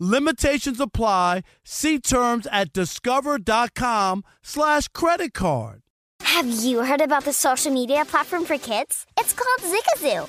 Limitations apply. See terms at discover.com slash credit card. Have you heard about the social media platform for kids? It's called Zigazoo.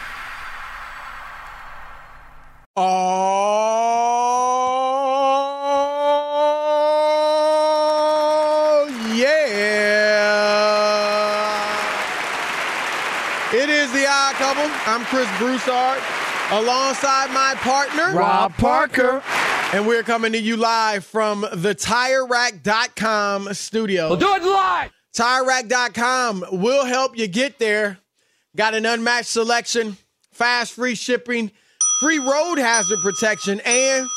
Oh, yeah. It is the odd couple. I'm Chris Broussard alongside my partner, Rob Parker. And we're coming to you live from the TireRack.com studio. We'll do it live. TireRack.com will help you get there. Got an unmatched selection, fast free shipping, free road hazard protection, and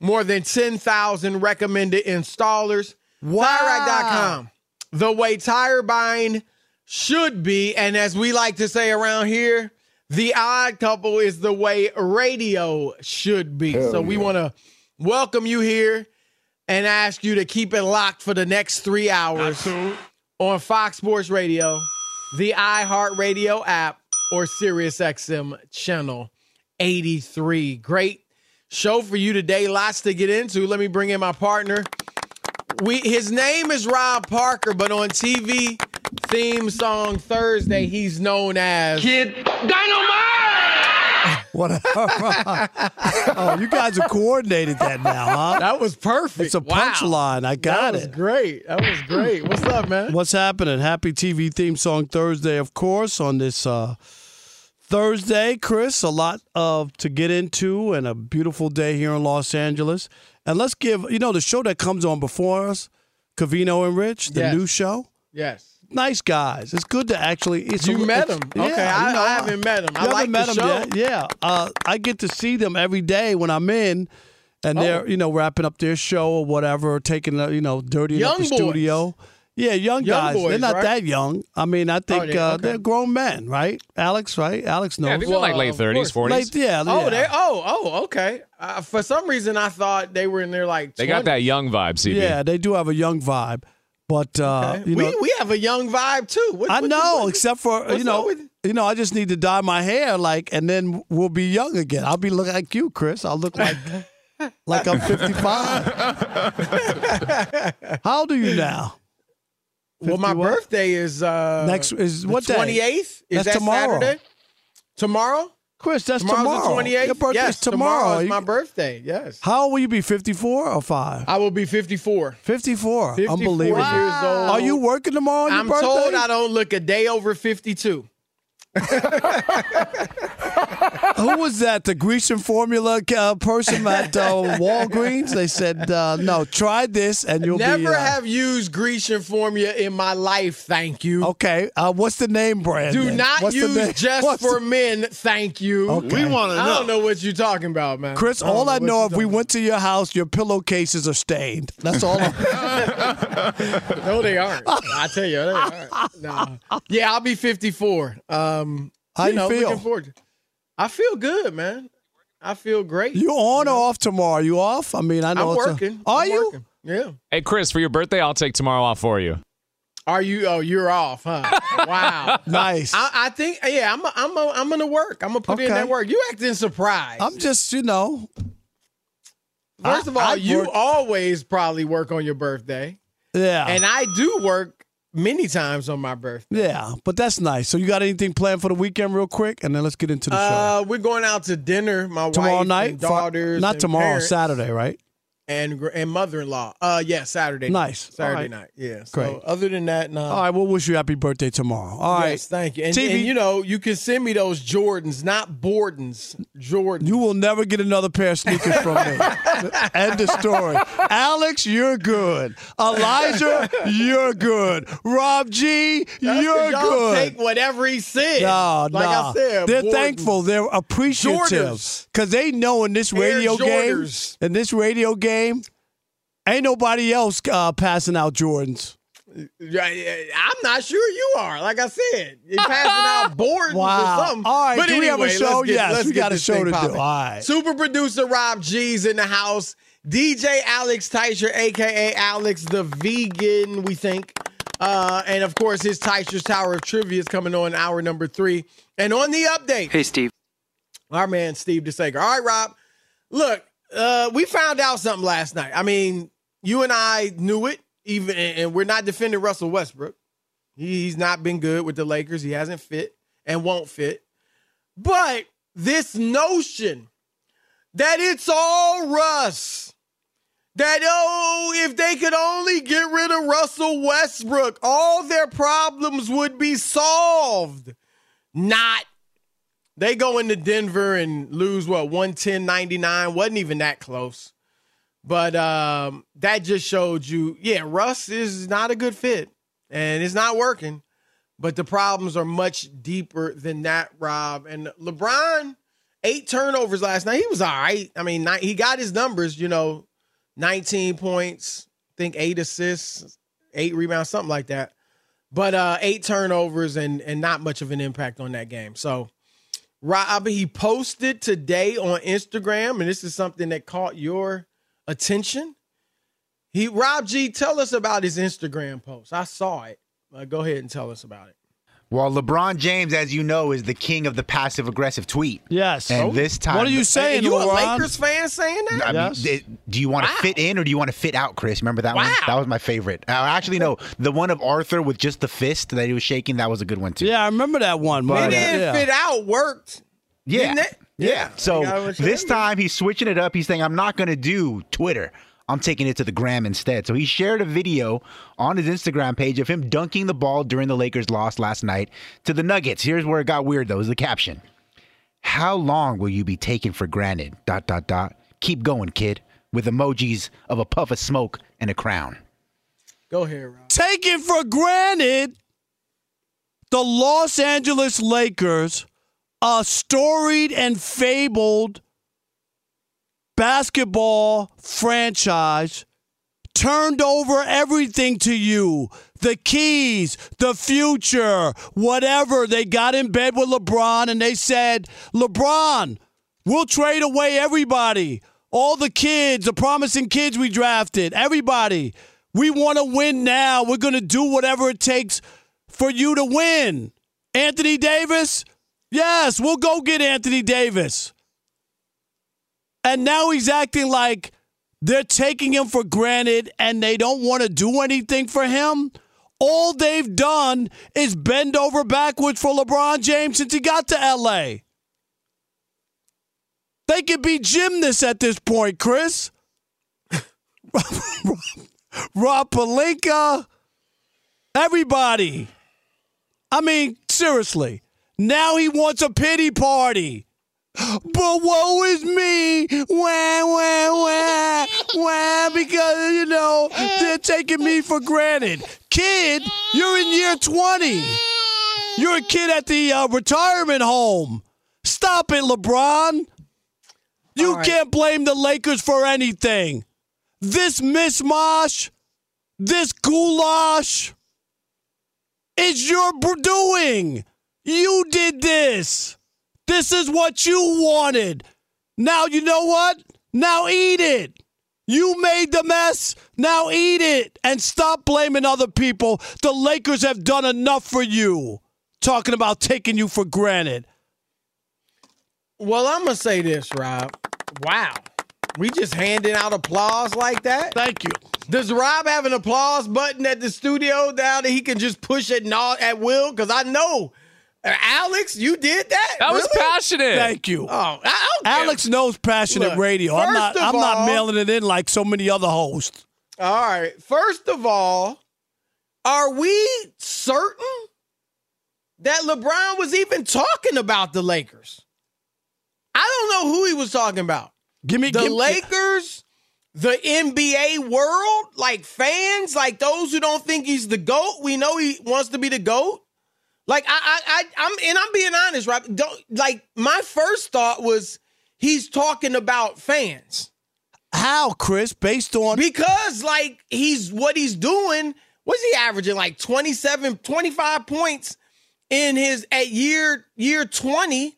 more than 10,000 recommended installers. Wow. TireRack.com, the way tire buying should be. And as we like to say around here, the odd couple is the way radio should be. Hell so we want to welcome you here and ask you to keep it locked for the next three hours on Fox Sports Radio, the iHeartRadio app, or SiriusXM channel 83. Great show for you today. Lots to get into. Let me bring in my partner. We his name is Rob Parker, but on TV theme song Thursday, he's known as Kid Dynamite! Whatever. oh, you guys have coordinated that now, huh? That was perfect. It's a Wow. punchline. I got that was it. great. That was great. What's up, man? What's happening? Happy TV theme song Thursday, of course, on this uh, Thursday, Chris. A lot of to get into and a beautiful day here in Los Angeles. And let's give you know the show that comes on before us, Covino and Rich, the Yes. new show. Yes. Nice guys. It's good to actually. It's You a- met them. Okay, yeah, I, you know, I haven't met them. I like haven't met the them show. yet? Yeah. Uh, I get to see them every day when I'm in, and they're Oh. you know wrapping up their show or whatever, taking the, you know dirtying up the boys. studio. Yeah, young, Young guys. they're not right? that young. I mean, I think they- uh, okay. they're grown men, right? Alex, right? Alex knows. Yeah, I think they're like late 30s, 40s. Late- yeah, Oh, yeah. they. Oh, oh, okay. Uh, for some reason, I thought they were in their like. They got that young vibe, CB. yeah, they do have a young vibe, but uh, Okay. you know, we we have a young vibe too. What, I what- know, what- except for you know, you know, I just need to dye my hair like, and then we'll be young again. I'll be looking like you, Chris. I'll look like like I'm 55. How old are you now? Well, my what? birthday is uh Next is what day? Twenty eighth. Is That's that tomorrow. Saturday? Tomorrow. Chris, that's Tomorrow's tomorrow. the twenty eighth. Your birthday's yes, tomorrow. is my birthday. Yes. How old will you be? 54 or 5? I will be fifty four. 54. 54 Unbelievable. years old. Are you working tomorrow on your I'm told I don't look a day over fifty two. Who was that? The Grecian formula uh, person at uh, Walgreens? They said, uh, no, try this and you'll Never be. uh, have used Grecian formula in my life. Thank you. Okay. Uh, what's the name brand? Do then? not What's use name? just What's for the- men. Thank you. Okay. We wanna I don't know what you're talking about, man. Chris, don't all I know, you're if we went to your house, your pillowcases are stained. That's all. I- no, they aren't. I tell you, they aren't. No. Yeah, I'll be 54. Um, How you know, feel? Looking forward to- I feel good, man. I feel great. you on or off tomorrow? You off? I mean, I know I'm it's a- working. are I'm you? working. Yeah. Hey, Chris, for your birthday, I'll take tomorrow off for you. Are you? Oh, you're off, huh? Wow. Nice. I, I think, yeah, I'm, I'm, I'm gonna work. I'm gonna put in that work. You acting surprised. I'm just, you know. First I- of all, I'd you work- always probably work on your birthday, Yeah. and I do work many times on my birthday. yeah, but that's nice. So you got anything planned for the weekend, real quick, and then let's get into the show Uh, we're going out to dinner. My tomorrow wife night. daughters, not and tomorrow, parents, Saturday, right? And and mother-in-law. Uh, yeah, Saturday. Nice. night. Saturday right. night. Yeah. So Great. other than that, no. All right, we'll wish you happy birthday tomorrow. All right, yes, thank you. And, TV and, you know, you can send me those Jordans, not Bordens. Jordans. You will never get another pair of sneakers from me. End of story. Alex, you're good. Elijah, you're good. Rob G, That's you're y'all good. Take whatever he said. No, like no. I said, they're thankful. They're appreciative because they know in this radio game, Jorders. in this radio game, ain't nobody else uh, passing out Jordans. Yeah, yeah, I'm not sure you are. Like I said, you're passing out boards Wow. or something. All right, but do we have a anyway, show? let's get- Yes, let's we got a show thing to do. All right. Super producer Rob G's in the house. DJ Alex Teicher, aka Alex the Vegan, we think. Uh, and of course, his Teicher's Tower of Trivia is coming on hour number three. And on the update, Hey, Steve. our man Steve DeSager. All right, Rob. Look, uh, we found out something last night. I mean, you and I knew it, even, and we're not defending Russell Westbrook. He's not been good with the Lakers. He hasn't fit and won't fit. But this notion that it's all Russ, that oh, if they could only get rid of Russell Westbrook, all their problems would be solved. Not. They go into Denver and lose what 110 99. Wasn't even that close. But um, that just showed you, yeah, Russ is not a good fit and it's not working. But the problems are much deeper than that, Rob. And LeBron, eight turnovers last night. He was all right. I mean, he got his numbers, you know, 19 points, I think eight assists, eight rebounds, something like that. But uh, eight turnovers and and not much of an impact on that game. So Rob, he posted today on Instagram, and this is something that caught your attention. He Rob G, tell us about his Instagram post. I saw it. Uh, go ahead and tell us about it. Well, LeBron James, as you know, is the king of the passive aggressive tweet. Yes. And this time, What are you saying, Hey, you a LeBron? Lakers fan saying that? I Yes. mean, do you want to Wow. fit in or do you want to fit out, Chris? Remember that one? That was my favorite. Uh, actually, no, the one of Arthur with just the fist that he was shaking. That was a good one too. Yeah, I remember that one. It but, uh, didn't yeah. fit out. Worked. Yeah. Didn't it? Yeah. Yeah. So You gotta wish this time he's switching it up. He's saying, I'm not going to do Twitter. I'm taking it to the gram instead. So he shared a video on his Instagram page of him dunking the ball during the Lakers' loss last night to the Nuggets. Here's where it got weird, though, is the caption. How long will you be taken for granted? Dot, dot, dot. Keep going, kid. With emojis of a puff of smoke and a crown. Go ahead, Rob. Taken for granted, the Los Angeles Lakers, a storied and fabled basketball franchise, turned over everything to you the keys, the future, whatever. They got in bed with LeBron and they said, LeBron, we'll trade away everybody. All the kids, the promising kids we drafted, everybody. We want to win now. We're going to do whatever it takes for you to win. Anthony Davis? Yes, we'll go get Anthony Davis. And now he's acting like they're taking him for granted and they don't want to do anything for him. All they've done is bend over backwards for LeBron James since he got to LA. They could be gymnasts at this point, Chris. Rob Pelinka, everybody. I mean, seriously. Now he wants a pity party. But woe is me. Wah, wah, wah, wah, because, you know, they're taking me for granted. Kid, you're in year 20. You're a kid at the uh, retirement home. Stop it, LeBron. You can't blame the Lakers for anything. This mishmash, this goulash, is your doing. You did this. This is what you wanted. Now, you know what? Now eat it. You made the mess. Now eat it and stop blaming other people. The Lakers have done enough for you. Talking about taking you for granted. Well, I'm gonna say this, Rob. Wow, we just handing out applause like that. Thank you. Does Rob have an applause button at the studio now that he can just push it at will? Because I know, Alex, you did that. That was Really? passionate. Thank you. Oh, I don't care. Alex knows passionate Look, radio. I'm first not of I'm not mailing it in like so many other hosts. All right. First of all, are we certain that LeBron was even talking about the Lakers? I don't know who he was talking about. Give me the give- Lakers, the NBA world, like fans, like those who don't think he's the GOAT. We know he wants to be the GOAT. Like I I, I I'm and I'm being honest, right? Don't like my first thought was he's talking about fans. How, Chris? Based on Because like he's what he's doing, what's he averaging? Like 27, 25 points in his at year year 20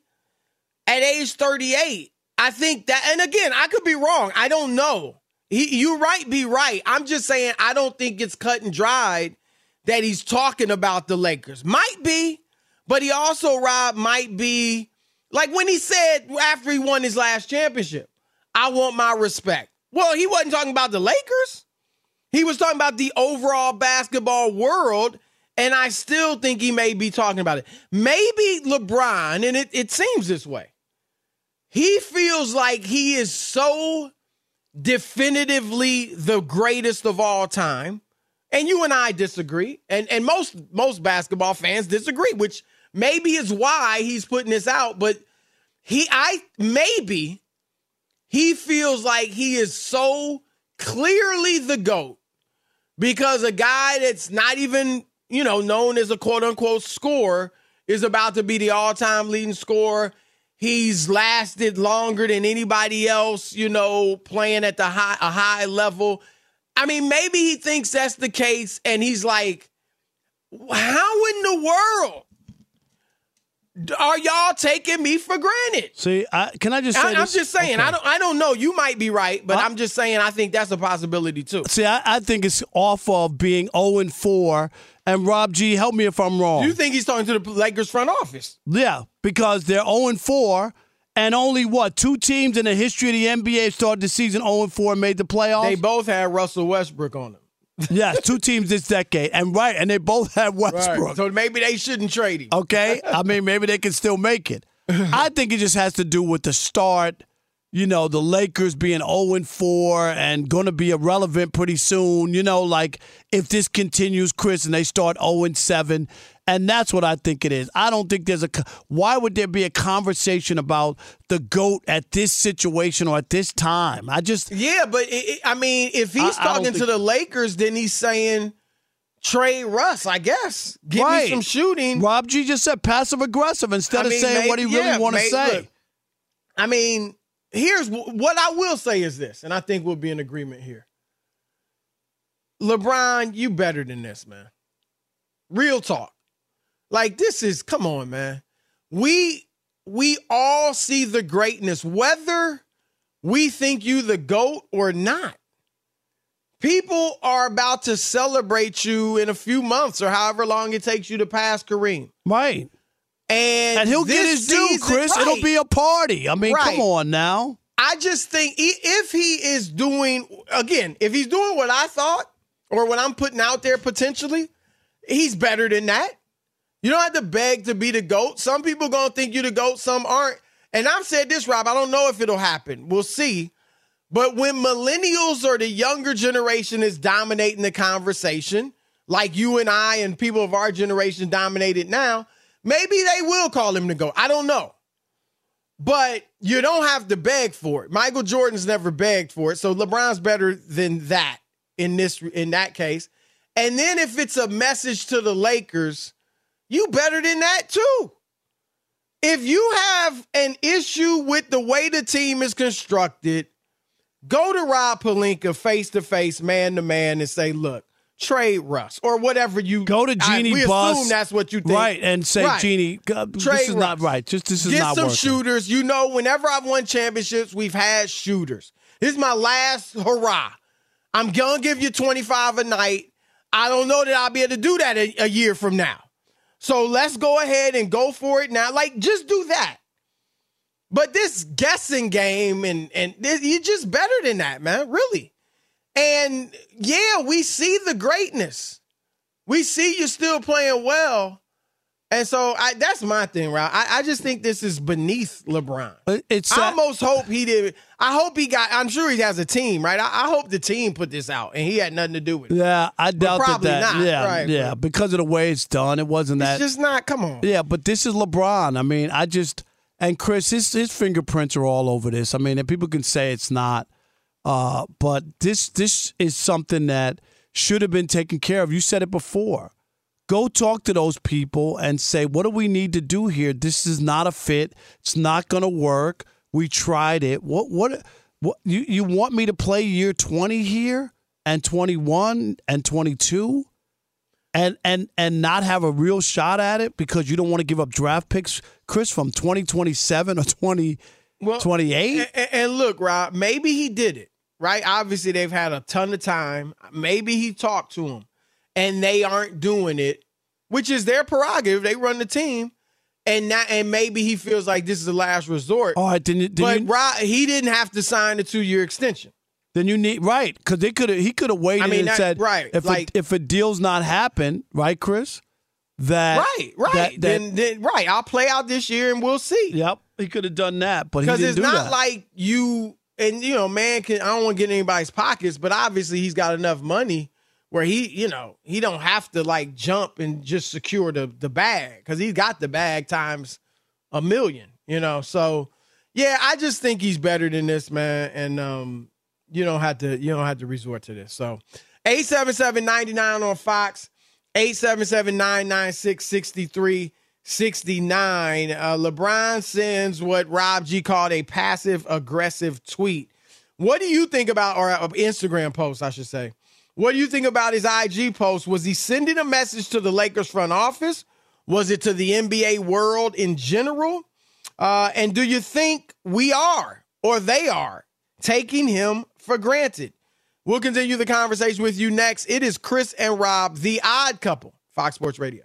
at age 38. I think that and again, I could be wrong. I don't know. He, you right, be right. I'm just saying I don't think it's cut and dried that he's talking about the Lakers. Might be, but he also, Rob, might be like when he said after he won his last championship, I want my respect. Well, he wasn't talking about the Lakers. He was talking about the overall basketball world. And I still think he may be talking about it. Maybe LeBron, and it, it seems this way, he feels like he is so definitively the greatest of all time. And you and I disagree. And and most most basketball fans disagree, which maybe is why he's putting this out, but he I maybe he feels like he is so clearly the GOAT because a guy that's not even, you know, known as a quote unquote scorer is about to be the all time leading scorer. He's lasted longer than anybody else, you know, playing at the high a high level. I mean, maybe he thinks that's the case, and he's like, "How in the world are y'all taking me for granted?" See, I, can I just say I, am just saying. Okay. I don't. I don't know. You might be right, but I'm just saying. I think that's a possibility too. See, I, I think it's off of being 0 and 4. And Rob G, help me if I'm wrong. Do you think he's talking to the Lakers front office? Yeah, because they're 0 and 4, and only what two teams in the history of the NBA started the season 0 and 4 and made the playoffs. They both had Russell Westbrook on them. yes, two teams this decade, and right, and they both had Westbrook. Right. So maybe they shouldn't trade him. Okay, I mean maybe they can still make it. I think it just has to do with the start. You know, the Lakers being 0 and 4 and going to be irrelevant pretty soon. You know, like if this continues, Chris, and they start 0 and 7. And that's what I think it is. I don't think there's a. Why would there be a conversation about the GOAT at this situation or at this time? I just. Yeah, but it, I mean, if he's I- I talking to think- the Lakers, then he's saying trade Russ, I guess. Give Right. me some shooting. Rob G just said passive aggressive instead I of saying may- what he really yeah, want to say. look, I mean, here's what I will say is this, and I think we'll be in agreement here. LeBron, you better than this, man. Real talk. Like this is come on, man. We we all see the greatness, whether we think you the GOAT or not. People are about to celebrate you in a few months or however long it takes you to pass Kareem. Right. And, And he'll get his due, season- Chris. It'll be a party. I mean, Right. come on now. I just think if he is doing again, if he's doing what I thought or what I'm putting out there potentially, he's better than that. You don't have to beg to be the GOAT. Some people gonna think you the GOAT, some aren't. And I've said this, Rob, I don't know if it'll happen. We'll see. But when millennials or the younger generation is dominating the conversation, like you and I and people of our generation dominate it now, maybe they will call him the GOAT. I don't know. But you don't have to beg for it. Michael Jordan's never begged for it, so LeBron's better than that in this in that case. And then if it's a message to the Lakers, you better than that too. If you have an issue with the way the team is constructed, go to Rob Pelinka face to face, man to man, and say, "Look, trade Russ or whatever you Go to I- Jeanie we Buss. assume that's what you think, Right, and say, Right. Jeanie, God, this is not right. Just this is Get not some working. shooters. You know, whenever I've won championships, we've had shooters. This is my last hurrah. I'm gonna give you 25 a night. I don't know that I'll be able to do that a, a year from now. So let's go ahead and go for it now. Like, just do that. But this guessing game and and this, you're just better than that, man. Really. And yeah, we see the greatness. We see you still playing well. And so I, that's my thing, Rob. I, I just think this is beneath LeBron. It's I almost hope he did. I hope he got. I'm sure he has a team, right? I, I hope the team put this out, and he had nothing to do with it. Yeah, I doubt that. probably that not, yeah, right, yeah, but- because of the way it's done, it wasn't that. It's just not. Come on. Yeah, but this is LeBron. I mean, I just and Chris, his his fingerprints are all over this. I mean, and people can say it's not, uh, but this this is something that should have been taken care of. You said it before. Go talk to those people and say, what do we need to do here? This is not a fit. It's not going to work. We tried it. What what what you you want me to play year 20 here and 21 and 22? and and and not have a real shot at it because you don't want to give up draft picks, Chris, from twenty twenty seven or twenty twenty eight. And, and look, Rob, maybe he did it, right? Obviously, they've had a ton of time. Maybe he talked to him and they aren't doing it, which is their prerogative. They run the team. And that, and maybe he feels like this is the last resort. Then, you- then but you- Rob, he didn't have to sign a two year extension. Then you need right because they could have he could have waited I mean, and that- said right, if like- a, if a deal's not happen right, Chris. That right, right. that- that- then, then, right. I'll play out this year and we'll see. Yep, he could have done that, but Because it's not that. like you and you know, man can I don't want to get in anybody's pockets, but obviously he's got enough money where he, you know, he don't have to like jump and just secure the the bag because he's got the bag times a million, you know. So yeah, I just think he's better than this, man. And um, you don't have to you don't have to resort to this. So 877-99 on Fox, 877-996-6369. Uh, LeBron sends what Rob G called a passive aggressive tweet. What do you think about or uh, Instagram post, I should say? What do you think about his IG post? Was he sending a message to the Lakers front office? Was it to the NBA world in general? Uh, and do you think we are or they are taking him for granted? We'll continue the conversation with you next. It is Chris and Rob, the odd couple, Fox Sports Radio.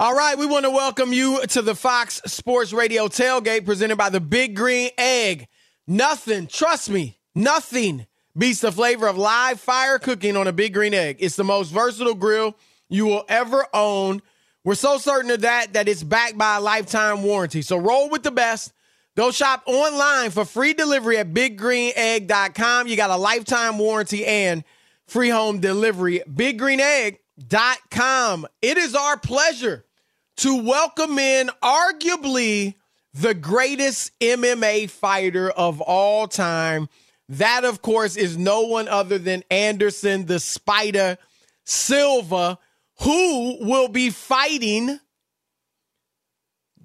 All right, we want to welcome you to the Fox Sports Radio tailgate presented by the Big Green Egg. Nothing, trust me, nothing beats the flavor of live fire cooking on a Big Green Egg. It's the most versatile grill you will ever own. We're so certain of that that it's backed by a lifetime warranty. So roll with the best. Go shop online for free delivery at biggreenegg.com. You got a lifetime warranty and free home delivery. Biggreenegg.com. It is our pleasure to welcome in arguably the greatest MMA fighter of all time. That, of course, is no one other than Anderson the Spider Silva, who will be fighting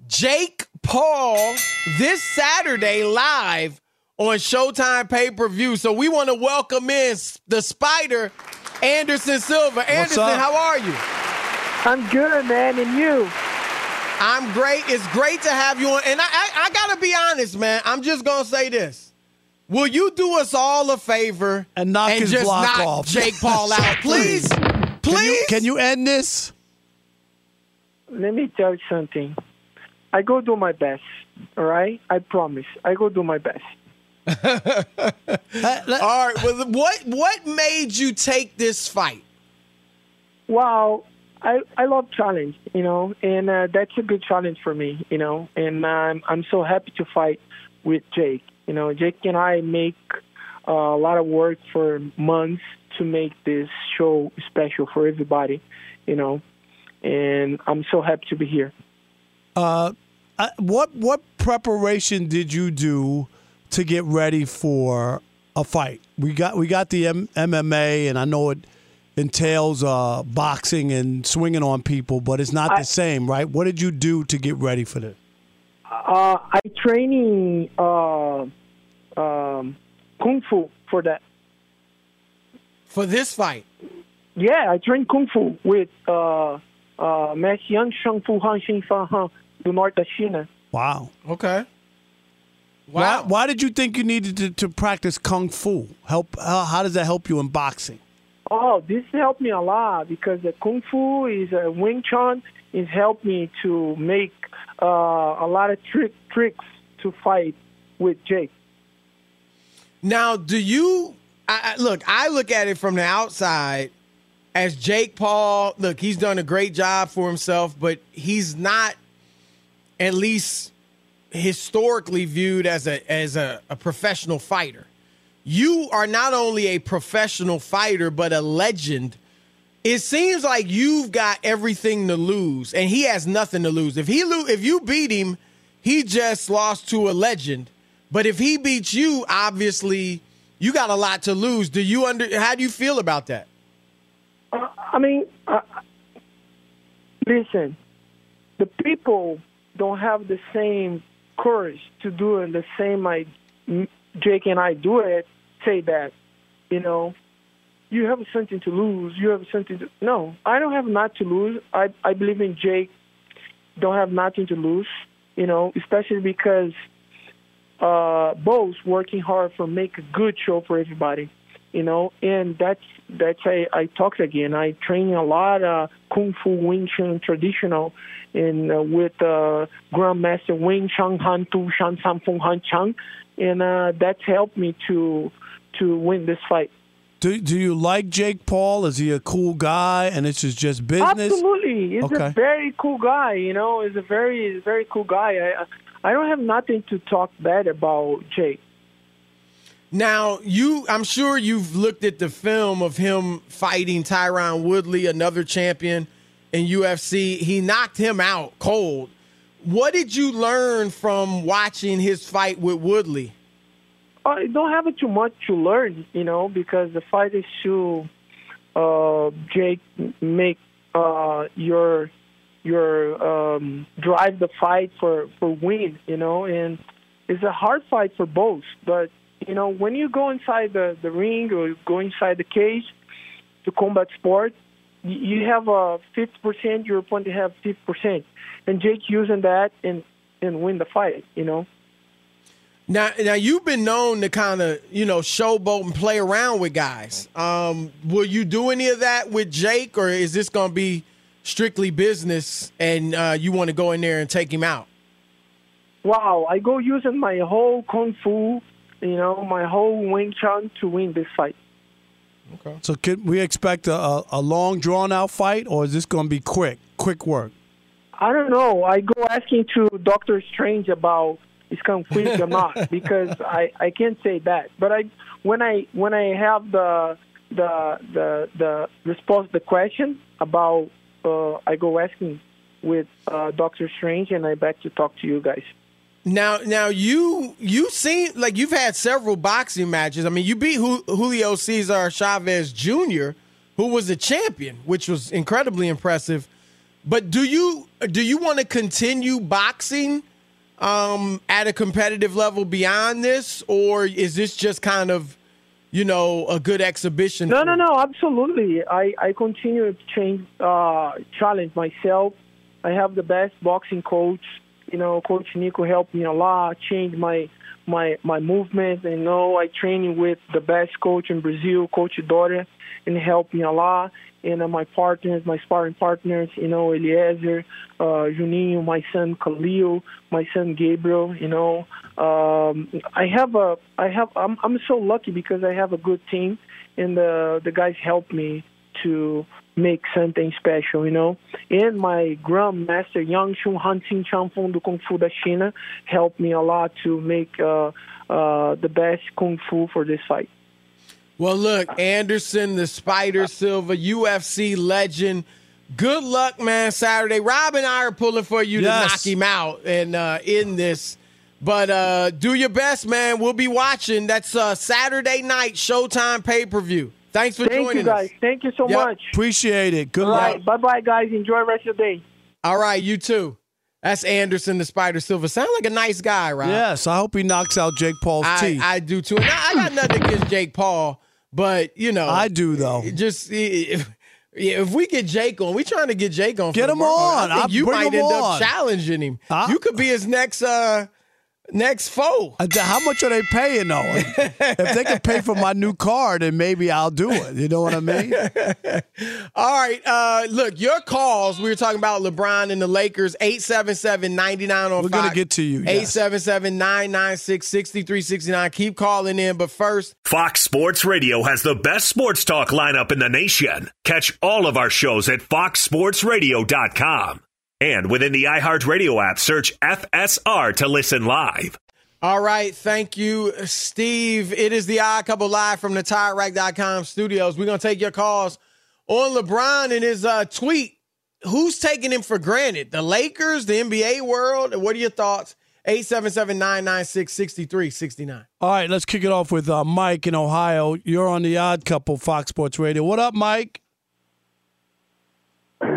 Jake Paul this Saturday live on Showtime pay per view. So we want to welcome in the Spider, Anderson Silva. Anderson, how are you? I'm good, man, and you? I'm great. It's great to have you on. And I, I, I got to be honest, man. I'm just going to say this. Will you do us all a favor and knock and his just block knock off? Jake Paul out, please? Can Please? you, can you end this? Let me tell you something. I go do my best, all right? I promise. I go do my best. all right. Well, what what made you take this fight? Well, I I love challenge, you know, and uh, that's a good challenge for me, you know, and um, I'm so happy to fight with Jake. You know, Jake and I make uh, a lot of work for months to make this show special for everybody, you know, and I'm so happy to be here. Uh, what what preparation did you do to get ready for a fight? We got we got the M- MMA, and I know it entails uh, boxing and swinging on people, but it's not the same, right? What did you do to get ready for this? Uh, I training uh, um, kung fu for that. For this fight? Yeah, I train kung fu with uh, uh, Mestre Yang Shang Fu Han Xin Fan Han do norte da China. Wow. Okay. Why, why did you think you needed to, to practice kung fu? Help? How, how does that help you in boxing? Oh, this helped me a lot because the kung fu is uh, Wing Chun is helped me to make uh, a lot of trick tricks to fight with Jake. Now, do you I, I, look? I look at it from the outside as Jake Paul. Look, he's done a great job for himself, but he's not, at least historically, viewed as a as a, a professional fighter. You are not only a professional fighter, but a legend. It seems like you've got everything to lose, and he has nothing to lose. If he lo- if you beat him, he just lost to a legend. But if he beats you, obviously you got a lot to lose. Do you under? How do you feel about that? Uh, I mean, uh, listen, the people don't have the same courage to do it the same like Jake and I do it. Say that, you know, you have something to lose. You have something to. No, I don't have not to lose. I I believe in Jake. Don't have nothing to lose. You know, especially because uh, both working hard for make a good show for everybody. You know, and that's that's I, I talked again. I train a lot of kung fu Wing Chun traditional, and uh, with uh, Grandmaster Wing Chun Han Tu Shan Sam Fung Han Chang, and uh, that's helped me to to win this fight. Do Do you like Jake Paul? Is he a cool guy, and this is just business? Absolutely, he's Okay. a very cool guy. You know, he's a very he's a very cool guy. I I don't have nothing to talk bad about Jake. Now, you, I'm sure you've looked at the film of him fighting Tyron Woodley, another champion in UFC. He knocked him out cold. What did you learn from watching his fight with Woodley? I don't have too much to learn, you know, because the fight is to uh, Jake make uh, your your um, drive the fight for for win, you know, and it's a hard fight for both. But you know, when you go inside the the ring or go inside the cage to combat sport, you have a fifty percent. Your opponent have fifty percent, and Jake using that and and win the fight, you know. Now, now you've been known to kind of, you know, showboat and play around with guys. Um, will you do any of that with Jake, or is this going to be strictly business and uh, you want to go in there and take him out? Wow, I go using my whole kung fu you know, my whole Wing Chun to win this fight. Okay. So can we expect a, a, a long, drawn out fight, or is this going to be quick, quick work? I don't know. I go asking to Doctor Strange about it's or not because I I can't say that. But I when I when I have the the the the response the question about uh, I go asking with uh, Doctor Strange and I back to talk to you guys. Now, now you you seem like you've had several boxing matches. I mean, you beat Julio Cesar Chavez Jr., who was a champion, which was incredibly impressive. But do you do you want to continue boxing um, at a competitive level beyond this, or is this just kind of you know a good exhibition? No, no, no, absolutely. I I continue to change, uh, challenge myself. I have the best boxing coach you know, Coach Nico helped me a lot, changed my my my movement. And you know, I training with the best coach in Brazil, Coach Dórea, and helped me a lot. And uh, my partners, my sparring partners, you know, Eliezer, uh, Juninho, my son Kalyl, my son Gabriel. You know, um, I have a, I have, I'm, I'm so lucky because I have a good team, and the the guys help me to make something special, you know. And my grandmaster Yang Shun Han Ting Chang Feng do Kung Fu da China helped me a lot to make uh, uh, the best Kung Fu for this fight. Well, look, Anderson, the Spider Silva, UFC legend. Good luck, man, Saturday. Rob and I are pulling for you yes. to knock him out and uh, in this. But uh, do your best, man. We'll be watching. That's uh, Saturday night Showtime pay per view. Thanks for Thank joining you, guys. us. Thank you so yep. much. Appreciate it. Good All luck. Right. Bye bye, guys. Enjoy the rest of the day. All right, you too. That's Anderson the Spider Silva. Sound like a nice guy, right? Yes, I hope he knocks out Jake Paul's I, teeth. I do too. And I, I got nothing against Jake Paul, but you know, I do though. Just if, if we get Jake on, we trying to get Jake on. Get him on. I think you might end on. up challenging him. You could be his next. uh next foe. How much are they paying though? if they can pay for my new car, then maybe I'll do it. You know what I mean? All right. Uh, look, your calls. We were talking about LeBron and the Lakers. 877-99 on We're gonna get to you. Yes. 877-996-6369. Keep calling in, but first. Fox Sports Radio has the best sports talk lineup in the nation. Catch all of our shows at foxsportsradio.com. And within the iHeartRadio app, search FSR to listen live. All right. Thank you, Steve. It is the Odd Couple live from the TireRack.com studios. We're going to take your calls on LeBron and his uh, tweet. Who's taking him for granted? The Lakers, the NBA world? What are your thoughts? 877-996-6369. All right, let's kick it off with uh, Mike in Ohio. You're on the Odd Couple Fox Sports Radio. What up, Mike?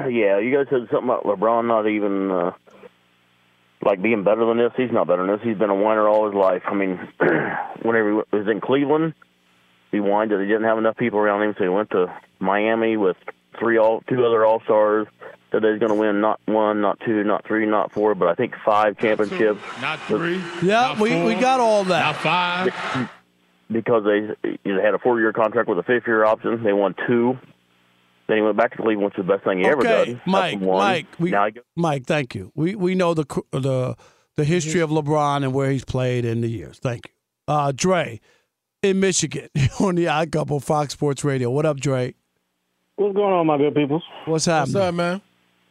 Yeah, you guys said something about LeBron not even uh, like being better than this. He's not better than this. He's been a winner all his life. I mean, whenever he was in Cleveland, he whined that he didn't have enough people around him, so he went to Miami with three all two other All Stars. Said he's going to win not one, not two, not three, not four, but I think five championships. Not three. Yeah, not we four, we got all that. Not five. Because they you know, had a four-year contract with a fifth-year option. They won two. Then he went back to Cleveland, which was the best thing he okay, ever done. Mike, Mike, we, now he Mike, thank you. We we know the the the history of LeBron and where he's played in the years. Thank you, uh, Dre, in Michigan on the Odd Couple Fox Sports Radio. What up, Dre? What's going on, my good people? What's happening? What's up, man?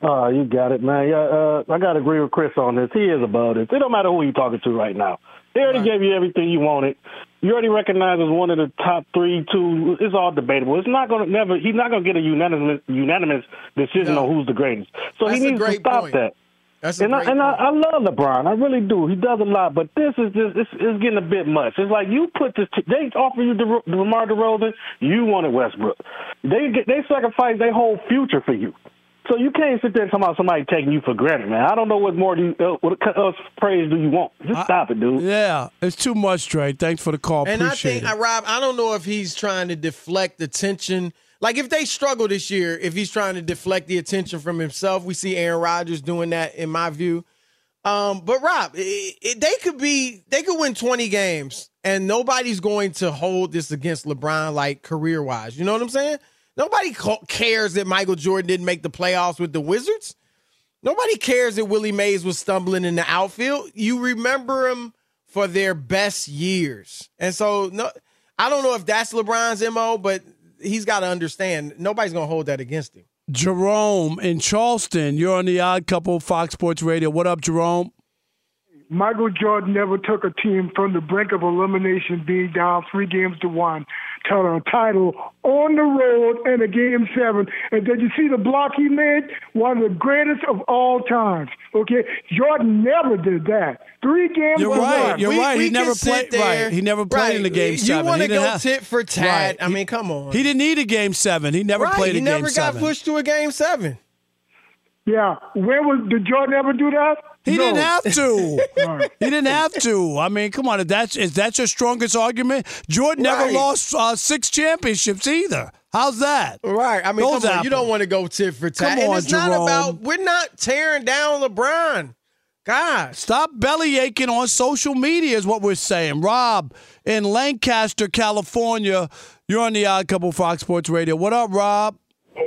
Uh, you got it, man. Yeah, uh, I got to agree with Chris on this. He is above this. It don't matter who you're talking to right now. They already right. gave you everything you wanted. You already recognize as one of the top three, two. It's all debatable. It's not going to never. He's not going to get a unanimous unanimous decision no. on who's the greatest. So That's he needs to stop point. that. That's and a I, and I. I love LeBron. I really do. He does a lot, but this is just it's, it's getting a bit much. It's like you put this. They offer you the DeMar DeRozan. You wanted Westbrook. They get, they sacrifice their whole future for you. So you can't sit there and talk about somebody taking you for granted, man. I don't know what more do you, uh, what else praise do you want? Just stop it, dude. Yeah, it's too much, Dre. Thanks for the call. And I think, it. uh, Rob, I don't know if he's trying to deflect attention. Like if they struggle this year, if he's trying to deflect the attention from himself, we see Aaron Rodgers doing that, in my view. Um, but Rob, it, it, they could be, they could win twenty games, and nobody's going to hold this against LeBron, like career wise. You know what I'm saying? Nobody cares that Michael Jordan didn't make the playoffs with the Wizards. Nobody cares that Willie Mays was stumbling in the outfield. You remember him for their best years. And so no I don't know if that's LeBron's MO, but he's got to understand nobody's going to hold that against him. Jerome in Charleston, you're on the Odd Couple Fox Sports Radio. What up, Jerome? Michael Jordan never took a team from the brink of elimination, being down three games to one, to a title on the road and a game seven. And did you see the block he made? One of the greatest of all times. Okay, Jordan never did that. Three games. You're right. one. You're We- right. we he never played. there- Right. He never played Right. in the game You seven. wanna He didn't go have- tit for tat. Right. I mean, come on. He didn't need a game seven. He never right. played he a never game got pushed to a game seven. Yeah. Where was did Jordan ever do that? He No. didn't have to. He didn't have to. I mean, come on. If that's is that your strongest argument? Jordan never lost uh, six championships either. How's that? Right. I mean, Those come on. You don't want to go tit for tat. Come and on, it's not Jerome. about we're not tearing down LeBron. God. Stop belly aching on social media is what we're saying. Rob in Lancaster, California. You're on the Odd Couple Fox Sports Radio. What up, Rob?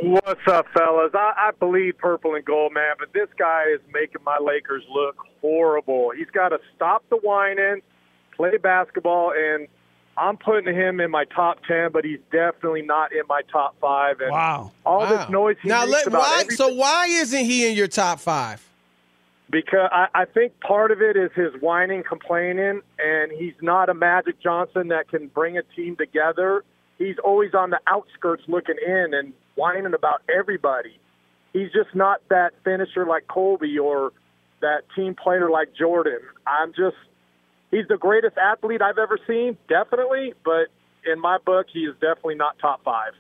What's up, fellas? I, I believe purple and gold, man, but this guy is making my Lakers look horrible. He's got to stop the whining, play basketball, and I'm putting him in my top ten, but he's definitely not in my top five. And wow, all Wow. this noise he now makes let about why everything- so why isn't he in your top five? because I, I think part of it is his whining, complaining, and he's not a Magic Johnson that can bring a team together. He's always on the outskirts looking in and whining about everybody. He's just not that finisher like Kobe or that team player like Jordan. I'm just, he's the greatest athlete I've ever seen, definitely, but in my book, he is definitely not top five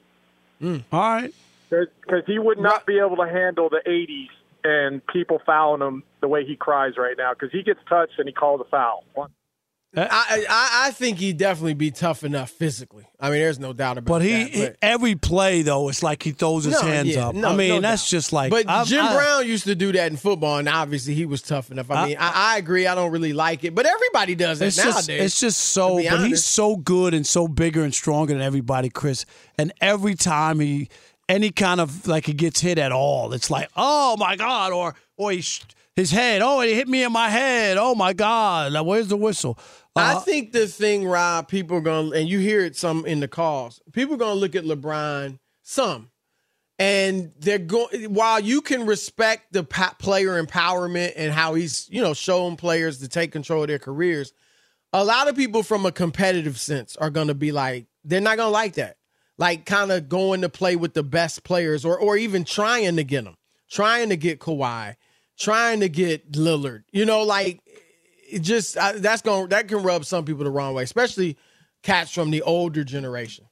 hmm. All right. because he would not be able to handle the 80s and people fouling him the way he cries right now because he gets touched and he calls a foul. I, I I think he'd definitely be tough enough physically. I mean, there's no doubt about it. But he, that. he- every play though, it's like he throws his No, hands yeah, up. no, I mean, no that's doubt. just like. But I'm- Jim I- Brown used to do that in football, and obviously he was tough enough. I mean, I, I agree. I don't really like it, but everybody does that It's nowadays. just, it's just so, but he's so good and so bigger and stronger than everybody, Chris. And every time he, any kind of like he gets hit at all, it's like, oh my god, or or he, sh- his head, oh he hit me in my head, oh my god, now where's the whistle? I Uh, think the thing, Rob, people are going, to and you hear it some in the calls. People are going to look at LeBron some, and they're going. While you can respect the pa- player empowerment and how he's, you know, showing players to take control of their careers, a lot of people from a competitive sense are going to be like, they're not going to like that. Like, kind of going to play with the best players, or or even trying to get them, trying to get Kawhi, trying to get Lillard. You know, like it just I, that's going that can rub some people the wrong way, especially cats from the older generation.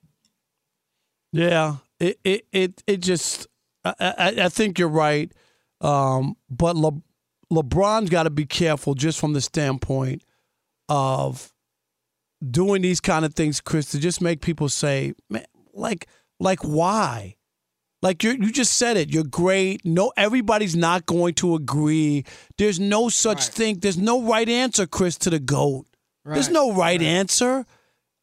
Yeah, it it it, it just I, I, I think you're right, um, but Le, LeBron's got to be careful just from the standpoint of doing these kind of things, Chris, to just make people say, man, like like why? Like you you just said it. You're great. No, everybody's not going to agree. There's no such thing. There's no right answer, Chris, to the goat. There's Right, no right, answer.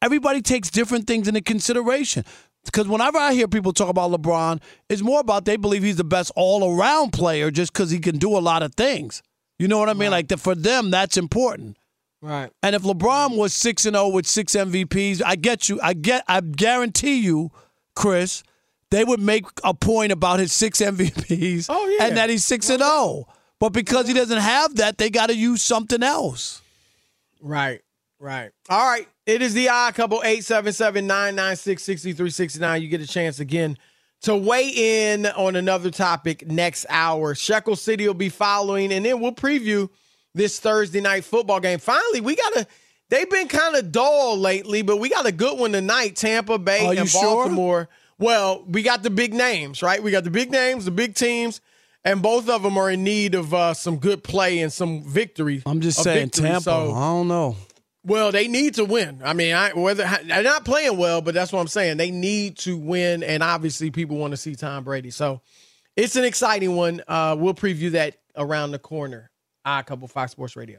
Everybody takes different things into consideration. Because whenever I hear people talk about LeBron, it's more about they believe he's the best all around player just because he can do a lot of things. You know what I mean? Like the, for them, that's important. Right. And if LeBron was six and zero with six MVPs, I get you. I get. I guarantee you, Chris, they would make a point about his six MVPs Oh, yeah. and that he's six and zero. But because he doesn't have that, they got to use something else. Right. Right. All right. It is the odd couple 877 996 6369. You get a chance again to weigh in on another topic next hour. Shekel City will be following, and then we'll preview this Thursday night football game. Finally, we got a. They've been kind of dull lately, but we got a good one tonight. Tampa Bay Are you and sure? Well, we got the big names, right? We got the big names, the big teams, and both of them are in need of uh, some good play and some victory. I'm just saying, victory. Tampa. So- I don't know. well, they need to win. I mean, I, whether they're not playing well, but that's what I'm saying. They need to win, and obviously, people want to see Tom Brady. So, it's an exciting one. Uh, we'll preview that around the corner. I couple Fox Sports Radio.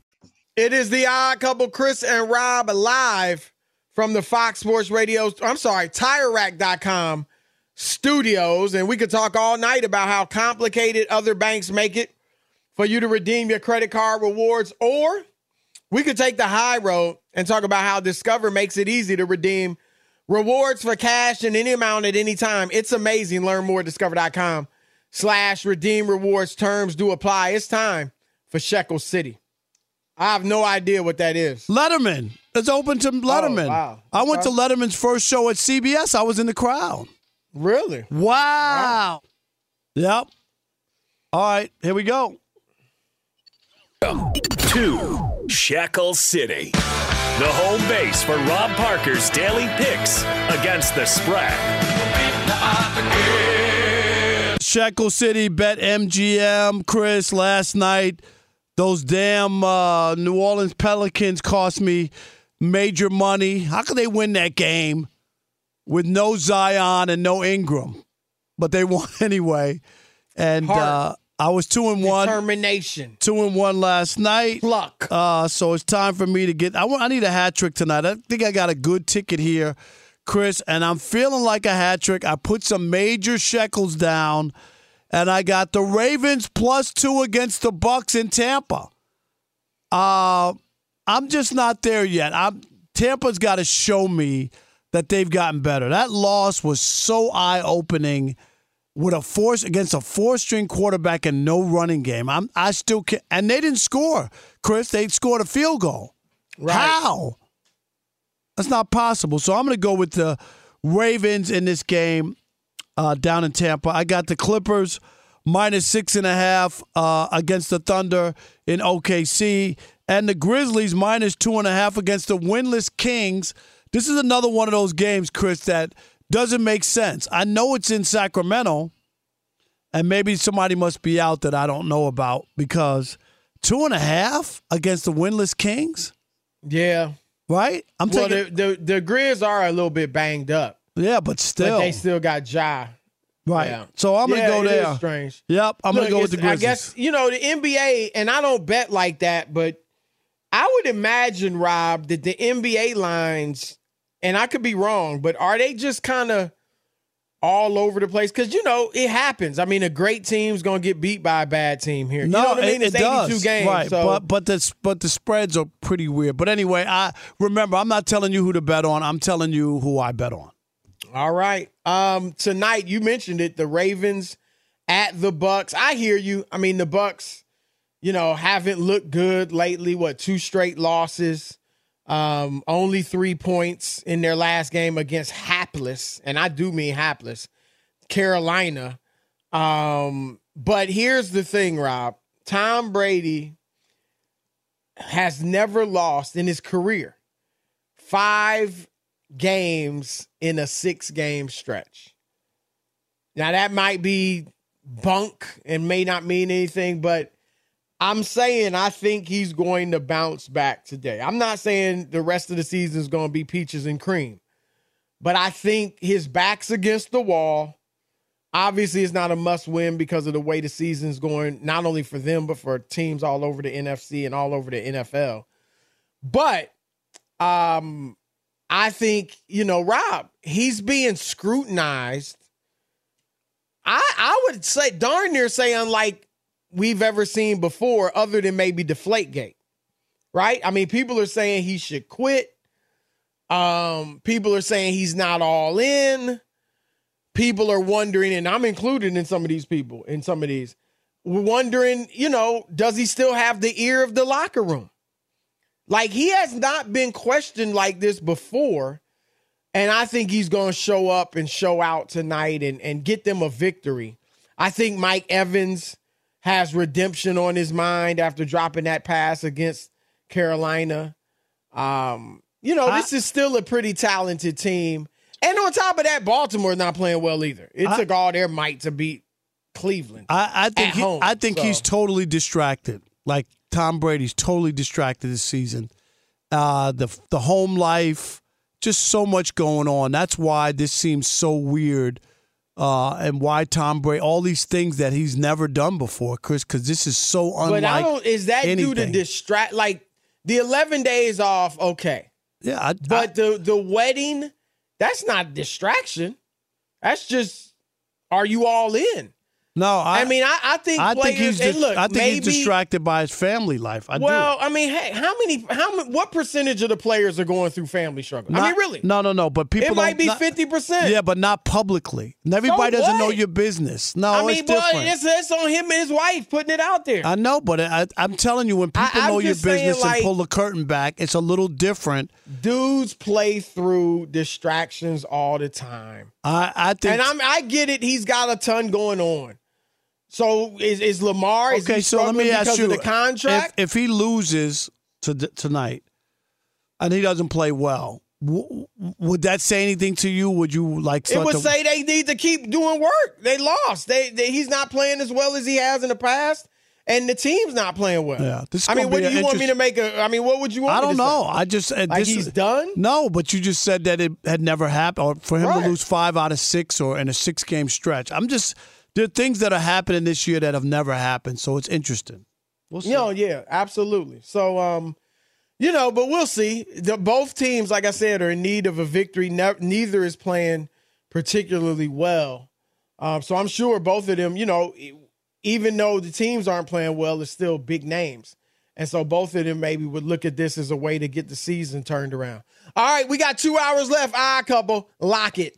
It is the odd couple, Chris and Rob, live from the Fox Sports Radio, I'm sorry, TireRack.com studios. And we could talk all night about how complicated other banks make it for you to redeem your credit card rewards. Or we could take the high road and talk about how Discover makes it easy to redeem rewards for cash in any amount at any time. It's amazing. Learn more at discover.com slash redeem rewards. Terms do apply. It's time for Shekel City. I have no idea what that is. Letterman. It's open to oh, Letterman. Oh, wow. I went to Letterman's first show at CBS. I was in the crowd. Really? Wow. Yep. All right, here we go. to Shekel City, the home base for Rob Parker's daily picks against the spread. Shekel City bet MGM, Chris, last night. Those damn uh, New Orleans Pelicans cost me major money. How could they win that game with no Zion and no Ingram? But they won anyway. And uh, I was two and one. Determination. Two and one last night. Luck. Uh, so it's time for me to get. I want. I need a hat trick tonight. I think I got a good ticket here, Chris, and I'm feeling like a hat trick. I put some major shekels down, and I got the Ravens plus two against the Bucks in Tampa. Uh, I'm just not there yet. I'm Tampa's got to show me that they've gotten better. That loss was so eye opening with a force against a four string quarterback and no running game. I'm I still can and they didn't score. Chris, they scored a field goal. Right. How? That's not possible. So I'm going to go with the Ravens in this game uh, down in Tampa. I got the Clippers minus six and a half uh, against the Thunder in OKC, and the Grizzlies minus two and a half against the winless Kings. This is another one of those games, Chris, that doesn't make sense. I know it's in Sacramento, and maybe somebody must be out that I don't know about because two and a half against the winless Kings. Yeah. Right? I'm well, taking. the, the the Grizz are a little bit banged up, yeah, but still. but they still got Ja. right. Yeah. So I'm going to Yeah, go there. strange. Yep. I'm gonna go with the Grizzlies. I guess you know the NBA, and I don't bet like that, but I would imagine Rob that the NBA lines, and I could be wrong, but are they just kind of all over the place? Because you know it happens. I mean, a great team's gonna get beat by a bad team here. No, you know what I mean? it, It's it 82 does. games, right? so But but the but the spreads are pretty weird. But anyway, I remember I'm not telling you who to bet on. I'm telling you who I bet on. All right. Um, tonight you mentioned it, the Ravens at the Bucks. I hear you. I mean, the Bucks, you know, haven't looked good lately. What two straight losses? Um, only three points in their last game against hapless, and I do mean hapless, Carolina. Um, but here's the thing, Rob. Tom Brady has never lost in his career. Five games in a six game stretch. Now, that might be bunk and may not mean anything, but I'm saying I think he's going to bounce back today. I'm not saying the rest of the season is going to be peaches and cream, but I think his back's against the wall. Obviously, it's not a must win because of the way the season's going, not only for them, but for teams all over the NFC and all over the NFL. But um, I think, you know, Rob, he's being scrutinized. I I would say darn near say unlike we've ever seen before, other than maybe Deflategate. Right? I mean, people are saying he should quit. Um, people are saying he's not all in. People are wondering, and I'm included in some of these people, in some of these, wondering, you know, does he still have the ear of the locker room? Like he has not been questioned like this before. And I think he's going to show up and show out tonight and, and get them a victory. I think Mike Evans has redemption on his mind after dropping that pass against Carolina. Um, you know, this is still a pretty talented team. And on top of that, Baltimore's not playing well either. It I- took all their might to beat Cleveland. I, I think he, home, I think so. he's totally distracted. Like Tom Brady's totally distracted this season. Uh, the the home life, just so much going on. That's why this seems so weird. Uh, and why Tom Brady, all these things that he's never done before, Chris, because this is so unlike. But I don't. Is that due to distract? Like the eleven days off, okay. Yeah, I, but the the wedding, that's not distraction. That's just, are you all in? No, I, I mean, I, I think I players. think he's dis- look, I think maybe, he's distracted by his family life. I well, I mean, hey, how many? How many? What percentage of the players are going through family struggle? do. I mean, really? No, no, no. But people it might be fifty percent. Yeah, but not publicly. And everybody doesn't know your business. No, I mean, it's boy, different. it's, it's on him and his wife putting it out there. I know, but I, I'm telling you, when people I'm know your business like- and pull the curtain back, it's a little different. Dudes play through distractions all the time. I, I think. and I'm I get it. He's got a ton going on. So is, is Lamar? Is okay, he so let me ask you: the contract? If, if he loses to, tonight and he doesn't play well, w- would that say anything to you? Would you like? it would to, say they need to keep doing work. They lost. They, they he's not playing as well as he has in the past, and the team's not playing well. Yeah, this is I mean, what do you want me to make a? I mean, what would you want? I don't know. say? I just uh, like he's is- done. No, but you just said that it had never happened, or for him Right. to lose five out of six, or in a six-game stretch. I'm just there are things that are happening this year that have never happened, so it's interesting. We'll see. You know, yeah, absolutely. So, um, you know, but we'll see. The, both teams, like I said, are in need of a victory. Ne- neither is playing particularly well. Um, so I'm sure both of them, you know, even though the teams aren't playing well, it's still big names. And so both of them maybe would look at this as a way to get the season turned around. All right, we got two hours left. Ah, couple, lock it.